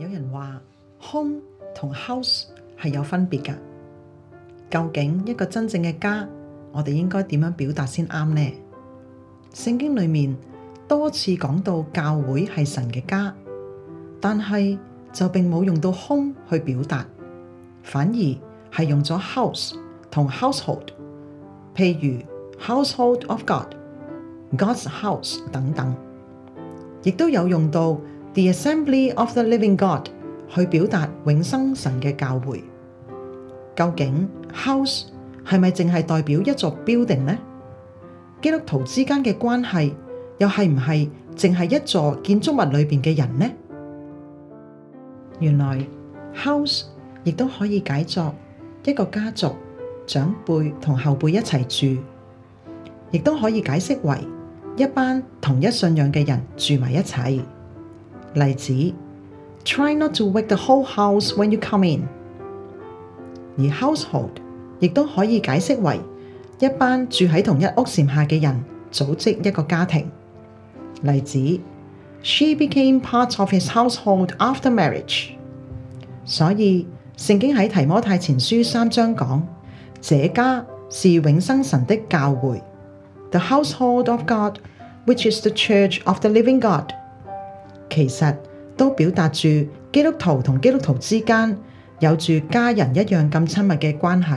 有人话 home 同 house 系有分别噶，究竟一个真正嘅家，我哋应该点样表达先啱呢？圣经里面多次讲到教会系神嘅家，但系就并冇用到 home 去表达，反而系用咗 house 同 household，譬如 household of God、God’s house 等等，亦都有用到。The assembly of the living God 去表达永生神嘅教诲，究竟 house 系咪净系代表一座 building 呢？基督徒之间嘅关系又系唔系净系一座建筑物里边嘅人呢？原来 house 亦都可以解作一个家族长辈同后辈一齐住，亦都可以解释为一班同一信仰嘅人住埋一齐。例子：Try not to wake the whole house when you come in。而 household 亦都可以解釋為一班住喺同一屋檐下嘅人組織一個家庭。例子：She became part of his household after marriage。所以聖經喺提摩太前書三章講：這家是永生神的教會，the household of God，which is the church of the living God。其实都表达住基督徒同基督徒之间有住家人一样咁亲密嘅关系。